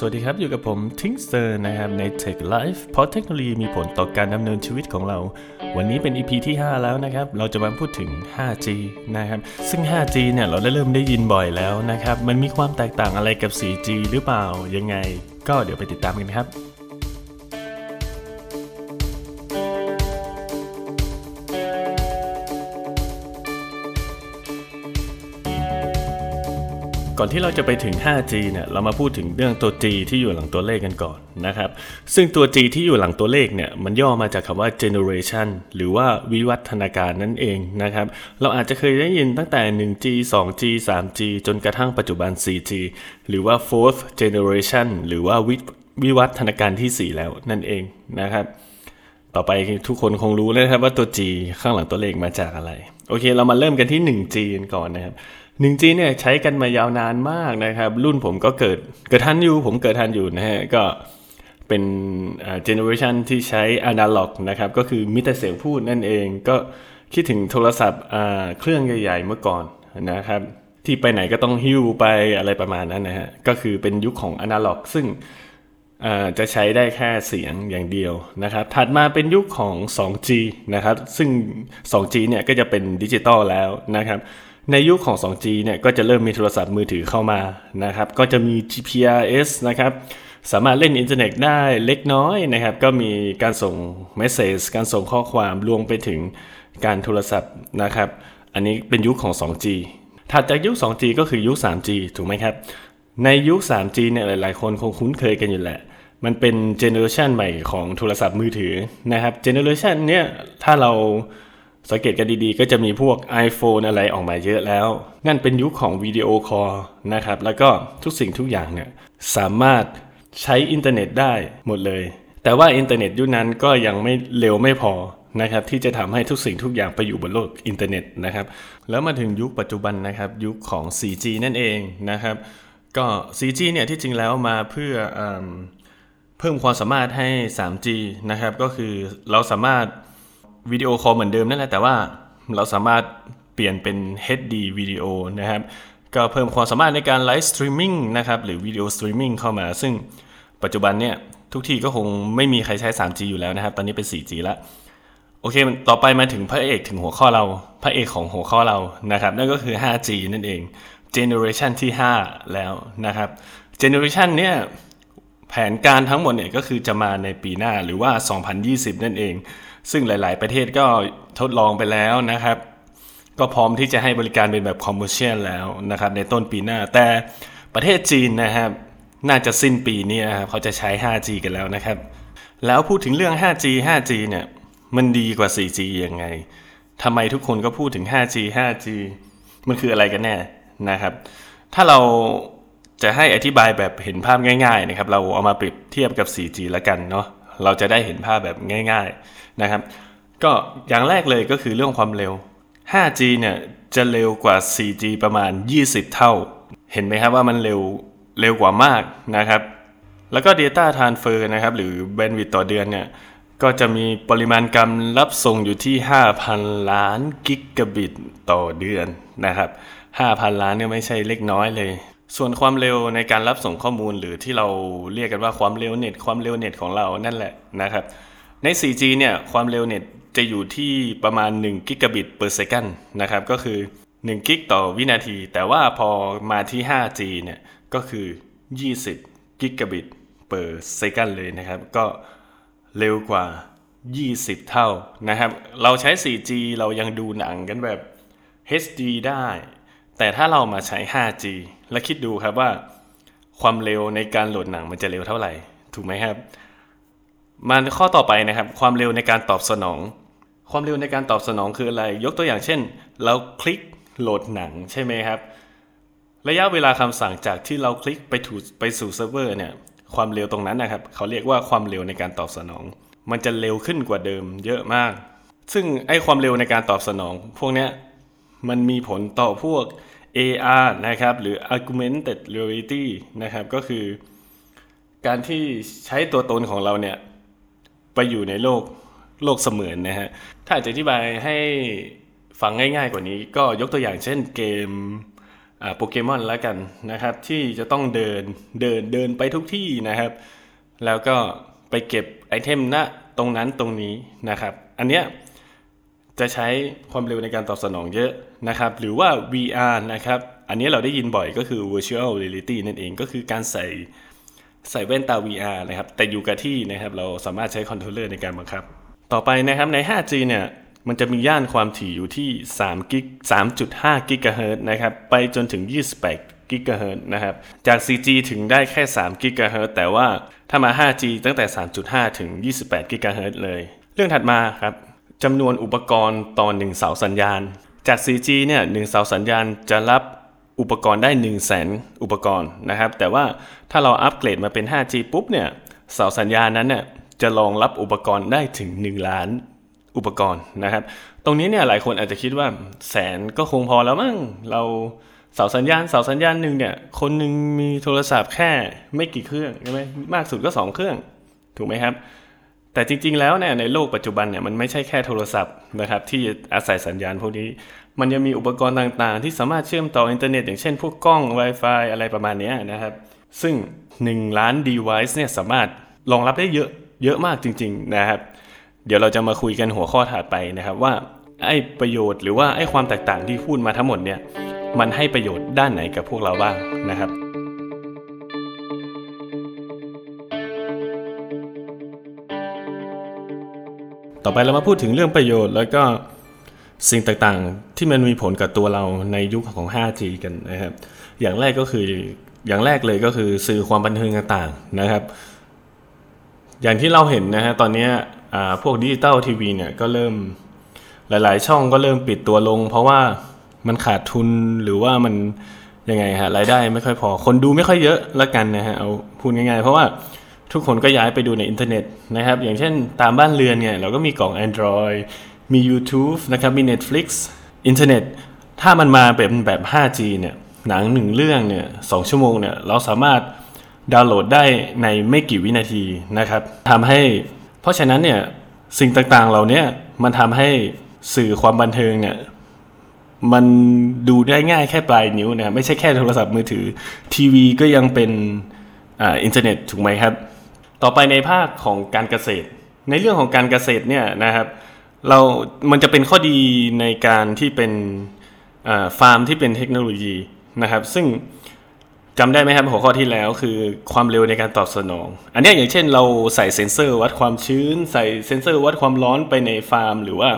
สวัสดีครับ อยู่กับผมทิงสเตอร์นะครับใน Tech Life เพราะเทคโนโลยีมีผลต่อการดำเนินชีวิตของเรา วันนี้เป็น EP ที่ 5 แล้วนะครับ เราจะมาพูดถึง 5G นะครับ ซึ่ง 5G เนี่ยเราได้เริ่มได้ยินบ่อยแล้วนะครับ มันมีความแตกต่างอะไรกับ 4G หรือเปล่ายังไง ก็เดี๋ยวไปติดตามกันครับ ก่อนที่เราจะไปถึง 5G เนี่ย เรามาพูดถึงเรื่องตัว G ที่อยู่หลังตัวเลขกันก่อนนะครับ ซึ่งตัว G ที่อยู่หลังตัวเลขเนี่ย มันย่อมาจากคำว่า generation หรือว่าวิวัฒนาการนั่นเองนะครับ เราอาจจะเคยได้ยินตั้งแต่ 1G 2G 3G จนกระทั่งปัจจุบัน 4G หรือว่า fourth generation หรือว่าวิวิวัฒนาการที่ 4 แล้วนั่นเองนะครับ ต่อไปทุกคนคงรู้แล้วครับว่าตัว G ข้างหลังตัวเลขมาจากอะไร โอเค เรามาเริ่มกันที่ 1G กันก่อนนะครับ 1G เนี่ยใช้กันมายาวนานมากนะครับ รุ่นผมก็เกิดเกิดทันอยู่ ผมเกิดทันอยู่นะฮะก็เป็น generation ที่ใช้อนาล็อกนะครับ ก็คือมีแต่เสียงพูดนั่นเอง ก็คิดถึงโทรศัพท์เครื่องใหญ่ ๆ เมื่อก่อนนะครับ ที่ไปไหนก็ต้องหิ้วไปอะไรประมาณนั้นนะฮะก็คือเป็นยุคของอนาล็อก ซึ่งจะใช้ได้แค่เสียงอย่างเดียวนะครับ ถัดมาเป็นยุคของ 2G นะครับ ซึ่ง 2G เนี่ยก็จะเป็นดิจิตอลแล้วนะครับ ในยุคของ 2G เนี่ยก็จะเริ่มมีโทรศัพท์มือถือเข้ามานะครับก็จะมี GPRS นะครับสามารถเล่นอินเทอร์เน็ตได้เล็กน้อยนะครับ ก็มีการส่ง message การส่งข้อความรวมไปถึงการโทรศัพท์นะครับ อันนี้เป็นยุคของ 2G ถัดจากยุค 2G ก็คือยุค 3G ถูกไหมครับ ในยุค 3G เนี่ยหลาย ๆ คนคงคุ้นเคยกันอยู่แหละ มันเป็น generation ใหม่ของโทรศัพท์มือถือนะครับ generation เนี่ยถ้าเรา สังเกตกันดีๆ ก็จะมีพวก iPhone อะไรออกมาเยอะแล้ว นั่นเป็นยุคของ video call นะครับ แล้วก็ทุกสิ่งทุกอย่างเนี่ยสามารถใช้อินเทอร์เน็ตได้หมดเลย แต่ว่าอินเทอร์เน็ตยุคนั้นก็ยังไม่เร็วไม่พอนะครับที่จะทำให้ทุกสิ่งทุกอย่างไปอยู่บนโลกอินเทอร์เน็ตนะครับ แล้วมาถึงยุคปัจจุบันนะครับยุคของ 4G นั่นเองนะครับ ก็ 4G เนี่ยที่จริงแล้วมาเพื่อเพิ่มความสามารถให้ 3G นะครับ ก็คือเราสามารถ video call เหมือนเดิมนั่นแหละแต่ว่าเราสามารถเปลี่ยนเป็น HD วิดีโอนะครับ ก็เพิ่มความสามารถในการ live streaming นะครับหรือ video streaming เข้ามา ซึ่งปัจจุบันเนี่ยทุกที่ก็คงไม่มีใครใช้ 3G อยู่แล้วนะครับ ตอนนี้เป็น 4G ล้วโอเค ต่อไปมาถึงพระเอกถึงหัวข้อเรา พระเอกของหัวข้อเรานะครับ นั่นก็คือ 5G นั่นเอง generation ที่ 5 แล้วนะครับ generation เนี่ยแผนการทั้งหมดเนี่ยก็คือจะมาในปีหน้าหรือว่า 2020 นั่นเอง ซึ่งหลาย ๆ ประเทศก็ทดลองไปแล้วนะครับ ก็พร้อมที่จะให้บริการเป็นแบบ commercial แล้วนะครับในต้นปีหน้า แต่ประเทศจีนนะครับน่าจะสิ้นปีนี้ครับเขาจะใช้ 5G กันแล้วนะครับ แล้วพูดถึงเรื่อง 5G 5G เนี่ยมันดีกว่า 4G ยังไงทำไมทุกคนก็พูดถึง 5G 5G มันคืออะไรกันแน่นะครับ ถ้าเราจะให้อธิบายแบบเห็นภาพง่าย ๆ นะครับ เราเอามาเปรียบเทียบกับ 4G แล้วกันเนาะ เราจะได้เห็นภาพแบบง่าย ๆนะครับ ก็อย่างแรกเลยก็คือเรื่องความเร็ว 5G เนี่ยจะเร็วกว่า 4G ประมาณ 20 เท่า เห็นไหมครับว่ามันเร็วเร็วกว่ามากนะครับ แล้วก็ Data Transfer นะครับ หรือ Bandwidth ต่อเดือนเนี่ยก็จะมีปริมาณการรับส่งอยู่ที่ 5,000 ล้านกิกะบิตต่อเดือนนะครับ 5,000 ล้านเนี่ยไม่ใช่เล็กน้อยเลย ส่วนความเร็วในการรับส่งข้อมูลหรือที่เราเรียกกันว่าความเร็วเน็ตความเร็วเน็ตของเรานั่นแหละนะครับ ใน 4G เนี่ยความเร็วเน็ตจะอยู่ที่ประมาณ1กิกะบิต per second นะครับก็คือ1กิกต่อวินาที แต่ว่าพอมาที่ 5G เนี่ยก็คือ 20กิกะบิต per second เลยนะครับ ก็เร็วกว่า 20 เท่านะครับ เราใช้ 4G เรายังดูหนังกันแบบ HD ได้ แต่ถ้าเรามาใช้ 5G แล้วคิดดูครับว่าความเร็วในการโหลดหนังมันจะเร็วเท่าไหร่ ถูกไหมครับ มาข้อต่อไปนะครับ ความเร็วในการตอบสนอง ความเร็วในการตอบสนองคืออะไร ยกตัวอย่างเช่น เราคลิกโหลดหนังใช่ไหมครับ ระยะเวลาคำสั่งจากที่เราคลิกไปถูไปสู่เซิร์ฟเวอร์เนี่ย ความเร็วตรงนั้นนะครับ เขาเรียกว่าความเร็วในการตอบสนอง มันจะเร็วขึ้นกว่าเดิมเยอะมาก ซึ่งไอ้ความเร็วในการตอบสนอง พวกเนี้ย มันมีผลต่อพวก AR นะครับหรือ augmented reality นะครับก็คือ การที่ใช้ตัวตนของเราเนี่ย ไปอยู่ในโลกโลกเสมือนนะฮะถ้าจะอธิบายให้ฟังง่ายๆกว่านี้ก็ยกตัวอย่างเช่นเกมโปเกมอนแล้วกันนะครับ ที่จะต้องเดินเดินเดินไปทุกที่นะครับ แล้วก็ไปเก็บไอเทมณตรงนั้นตรงนี้นะครับ อันเนี้ย จะใช้ความเร็วในการตอบสนองเยอะนะครับ หรือว่า VR นะครับ อันนี้เราได้ยินบ่อยก็คือ virtual reality นั่นเองก็คือการใส่ใส่แว่นตา VR นะครับ แต่อยู่กับที่นะครับ เราสามารถใช้ controller ในการบังคับ ต่อไปนะครับใน 5G เนี่ย มันจะมีย่านความถี่อยู่ที่3กิก3.5กิกะเฮิรตนะครับ ไปจนถึง 28กิกะเฮิรตนะครับ จาก 4G ถึงได้แค่3กิกะเฮิรตแต่ว่าถ้ามา 5G ตั้งแต่ 3.5 ถึง 28กิกะเฮิรตเลย เรื่องถัดมาครับ จำนวนอุปกรณ์ต่อ1เสาสัญญาณ จาก 4G เนี่ยหนึ่งเสาสัญญาณจะรับอุปกรณ์ได้ 1 0 0 0 0แสนอุปกรณ์นะครับ แต่ว่าถ้าเราอัปเกรดมาเป็น 5G ปุ๊บเนี่ยเสาสัญญาณนั้นเนี่ยจะรองรับอุปกรณ์ได้ถึง 1 ล้านอุปกรณ์นะครับ ตรงนี้เนี่ยหลายคนอาจจะคิดว่าแสนก็คงพอแล้วมั้งเราเสาสัญญาณเสาสัญญาณหนึ่งเนี่ยคนหนึ่งมีโทรศัพท์แค่ไม่กี่เครื่องใช่ไหมมากสุดก็ 2 เครื่องถูกไหมครับ แต่จริง ๆ แล้วเนี่ยในโลกปัจจุบันเนี่ยมันไม่ใช่แค่โทรศัพท์นะครับที่อาศัยสัญญาณพวกนี้ มันยังมีอุปกรณ์ต่างๆ ที่สามารถเชื่อมต่ออินเทอร์เน็ตอย่างเช่นพวกกล้อง Wi-Fi อะไรประมาณนี้นะครับ ซึ่ง 1 ล้าน device เนี่ยสามารถรองรับได้เยอะเยอะมากจริง ๆ นะครับ เดี๋ยวเราจะมาคุยกันหัวข้อถัดไปนะครับว่าไอ้ประโยชน์หรือว่าไอ้ความแตกต่างที่พูดมาทั้งหมดเนี่ยมันให้ประโยชน์ด้านไหนกับพวกเราบ้างนะครับ ต่อไปเรามาพูดถึงเรื่องประโยชน์ แล้วก็สิ่งต่างๆ ที่มันมีผลกับตัวเราในยุคของ 5G กันนะครับ อย่างแรกก็คืออย่างแรกเลยก็คือสื่อความบันเทิงต่างๆนะครับ อย่างที่เราเห็นนะฮะตอนนี้พวกดิจิตอลทีวีเนี่ยก็เริ่มหลายๆ ช่องก็เริ่มปิดตัวลง เพราะว่ามันขาดทุนหรือว่ามันยังไงฮะรายได้ไม่ค่อยพอ คนดูไม่ค่อยเยอะละกันนะฮะเอาพูดง่ายๆ เพราะว่า ทุกคนก็ย้ายไปดูในอินเทอร์เน็ตนะครับ อย่างเช่นตามบ้านเรือนเนี่ยเราก็มีกล่อง Android มี YouTube นะครับ มี Netflix อินเทอร์เน็ต ถ้ามันมาเป็นแบบ 5G เนี่ย หนังหนึ่งเรื่องเนี่ยสองชั่วโมงเนี่ย เราสามารถดาวน์โหลดได้ในไม่กี่วินาทีนะครับทำให้ เพราะฉะนั้นเนี่ย สิ่งต่างๆ เหล่านี้มันทำให้สื่อความบันเทิงเนี่ย มันดูได้ง่ายแค่ปลายนิ้วนะไม่ใช่แค่โทรศัพท์มือถือ ทีวีก็ยังเป็นอ่าอินเทอร์เน็ตถูกไหมครับ ต่อไปในภาคของการเกษตร ในเรื่องของการเกษตรเนี่ยนะครับ เรามันจะเป็นข้อดีในการที่เป็นฟาร์มที่เป็นเทคโนโลยีนะครับ ซึ่งจำได้ไหมครับหัวข้อที่แล้วคือความเร็วในการตอบสนอง อันนี้อย่างเช่นเราใส่เซ็นเซอร์วัดความชื้น ใส่เซ็นเซอร์วัดความร้อนไปในฟาร์ม หรือว่า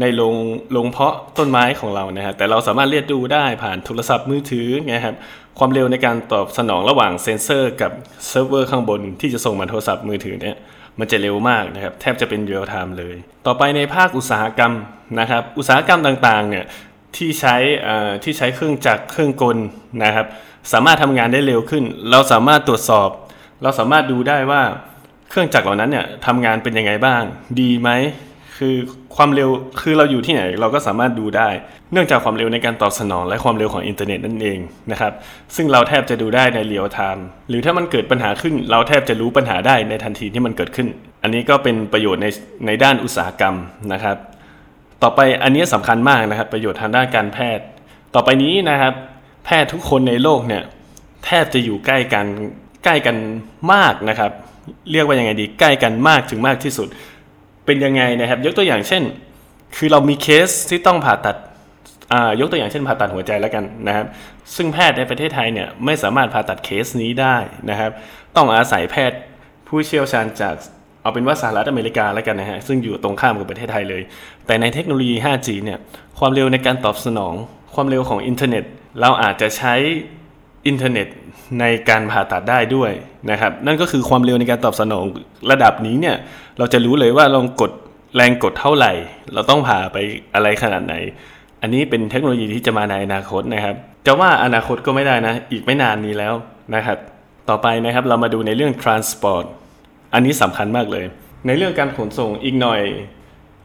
ในโรงโรงเพาะต้นไม้ของเรานะฮะแต่เราสามารถเรียกดูได้ผ่านโทรศัพท์มือถือนะครับความเร็วในการตอบสนองระหว่างเซนเซอร์กับเซิร์ฟเวอร์ข้างบนที่จะส่งมาโทรศัพท์มือถือเนี่ยมันจะเร็วมากนะครับแทบจะเป็น real-time เลย ต่อไปในภาคอุตสาหกรรมนะครับอุตสาหกรรมต่างๆเนี่ยที่ใช้ที่ใช้เครื่องจักรเครื่องกลนะครับสามารถทำงานได้เร็วขึ้น เราสามารถตรวจสอบ เราสามารถดูได้ว่าเครื่องจักรเหล่านั้นเนี่ยทำงานเป็นยังไงบ้าง ดีไหม คือความเร็วคือเราอยู่ที่ไหนเราก็สามารถดูได้ เนื่องจากความเร็วในการตอบสนองและความเร็วของอินเทอร์เน็ตนั่นเองนะครับซึ่งเราแทบจะดูได้ในเรียลไทม์หรือถ้ามันเกิดปัญหาขึ้น เราแทบจะรู้ปัญหาได้ในทันทีที่มันเกิดขึ้น อันนี้ก็เป็นประโยชน์ในในด้านอุตสาหกรรมนะครับ ต่อไปอันนี้สำคัญมากนะครับ ประโยชน์ทางด้านการแพทย์ ต่อไปนี้นะครับ แพทย์ทุกคนในโลกเนี่ยแทบจะอยู่ใกล้กันใกล้กันมากนะครับ เรียกว่ายังไงดีใกล้กันมากถึงมากที่สุด เป็นยังไงนะครับ ยกตัวอย่างเช่น คือเรามีเคสที่ต้องผ่าตัดยกตัวอย่างเช่นผ่าตัดหัวใจแล้วกันนะครับ ซึ่งแพทย์ในประเทศไทยเนี่ยไม่สามารถผ่าตัดเคสนี้ได้นะครับ ต้องอาศัยแพทย์ผู้เชี่ยวชาญจากเอาเป็นว่าสหรัฐอเมริกาแล้วกันนะฮะซึ่งอยู่ตรงข้ามกับประเทศไทยเลย แต่ในเทคโนโลยี 5G เนี่ยความเร็วในการตอบสนอง ความเร็วของอินเทอร์เน็ต เราอาจจะใช้ อินเทอร์เน็ตในการผ่าตัดได้ด้วยนะครับ นั่นก็คือความเร็วในการตอบสนองระดับนี้เนี่ย เราจะรู้เลยว่าลองกดแรงกดเท่าไหร่ เราต้องผ่าไปอะไรขนาดไหน อันนี้เป็นเทคโนโลยีที่จะมาในอนาคตนะครับ จะว่าอนาคตก็ไม่ได้นะ อีกไม่นานนี้แล้วนะครับ ต่อไปนะครับเรามาดูในเรื่อง transport อันนี้สำคัญมากเลย ในเรื่องการขนส่งอีกหน่อย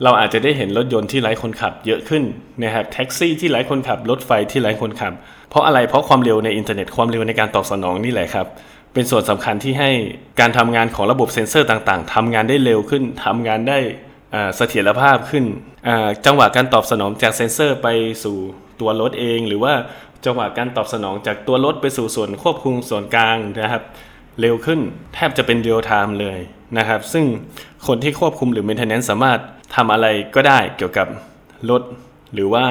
เราอาจจะได้เห็นรถยนต์ที่ไร้คนขับเยอะขึ้นนะครับแท็กซี่ที่ไร้คนขับรถไฟที่ไร้คนขับ เพราะอะไรเพราะความเร็วในอินเทอร์เน็ตความเร็วในการตอบสนองนี่แหละครับ เป็นส่วนสำคัญที่ให้การทำงานของระบบเซ็นเซอร์ต่างๆทำงานได้เร็วขึ้นทำงานได้เสถียรภาพขึ้น จังหวะการตอบสนองจากเซ็นเซอร์ไปสู่ตัวรถเอง หรือว่าจังหวะการตอบสนองจากตัวรถไปสู่ส่วนควบคุมส่วนกลางนะครับ เร็วขึ้นแทบจะเป็น real-time เลยนะครับ ซึ่งคนที่ควบคุมหรือ maintenance สามารถ ทำอะไรก็ได้เกี่ยวกับรถหรือว่า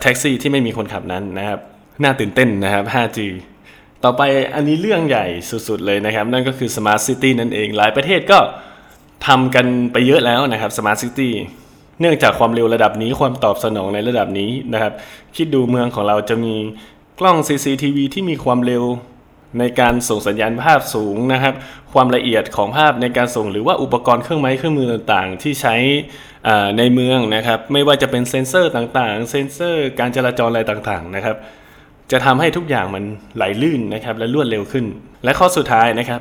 แท็กซี่ที่ไม่มีคนขับนั้นนะครับ น่าตื่นเต้นนะครับ 5G ต่อไปอันนี้เรื่องใหญ่สุดๆเลยนะครับ นั่นก็คือ Smart City นั่นเอง หลายประเทศก็ทำกันไปเยอะแล้วนะครับ Smart City เนื่องจากความเร็วระดับนี้ความตอบสนองในระดับนี้นะครับ คิดดูเมืองของเราจะมีกล้อง CCTV ที่มีความเร็ว ในการส่งสัญญาณภาพสูงนะครับ ความละเอียดของภาพในการส่งหรือว่าอุปกรณ์เครื่องไม้เครื่องมือต่างๆ ที่ใช้ในเมืองนะครับ ไม่ว่าจะเป็นเซ็นเซอร์ต่างๆ เซ็นเซอร์การจราจรอะไรต่างๆนะครับ จะทำให้ทุกอย่างมันไหลลื่นนะครับ และรวดเร็วขึ้น และข้อสุดท้ายนะครับ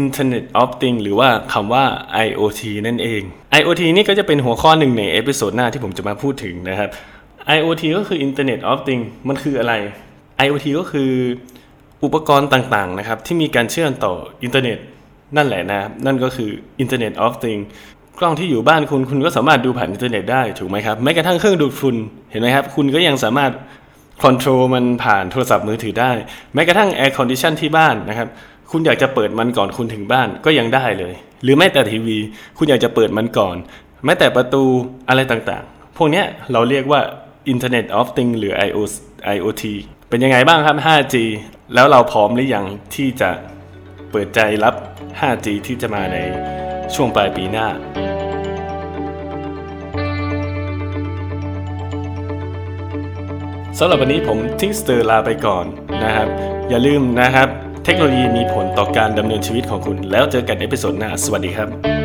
Internet of Things หรือว่าคำว่า IoT นั่นเอง IoT นี่ก็จะเป็นหัวข้อหนึ่งใน episode หน้าที่ผมจะมาพูดถึงนะครับ IoT ก็คือ Internet of Things มันคืออะไร IoT ก็คือ อุปกรณ์ต่างๆนะครับที่มีการเชื่อมต่ออินเทอร์เน็ตนั่นแหละนะนั่นก็คือ Internet of Things กล้องที่อยู่บ้านคุณคุณก็สามารถดูผ่านอินเทอร์เน็ตได้ถูกไหมครับแม้กระทั่งเครื่องดูดฝุ่นเห็นไหมครับคุณก็ยังสามารถ control มันผ่านโทรศัพท์มือถือได้ แม้กระทั่ง air condition ที่บ้านนะครับคุณอยากจะเปิดมันก่อนคุณถึงบ้านก็ยังได้เลย หรือแม้แต่ทีวี คุณอยากจะเปิดมันก่อน แม้แต่ประตูอะไรต่างๆ พวกนี้เราเรียกว่า Internet of Things หรือ IoT เป็นยังไงบ้างครับ 5G แล้วเราพร้อมหรือยังที่จะเปิดใจรับ 5G ที่จะมาในช่วงปลายปีหน้า สำหรับวันนี้ผมทิ้งสเตอร์ลาไปก่อนนะครับ อย่าลืมนะครับ เทคโนโลยีมีผลต่อการดำเนินชีวิตของคุณ แล้วเจอกันใน episode หน้า สวัสดีครับ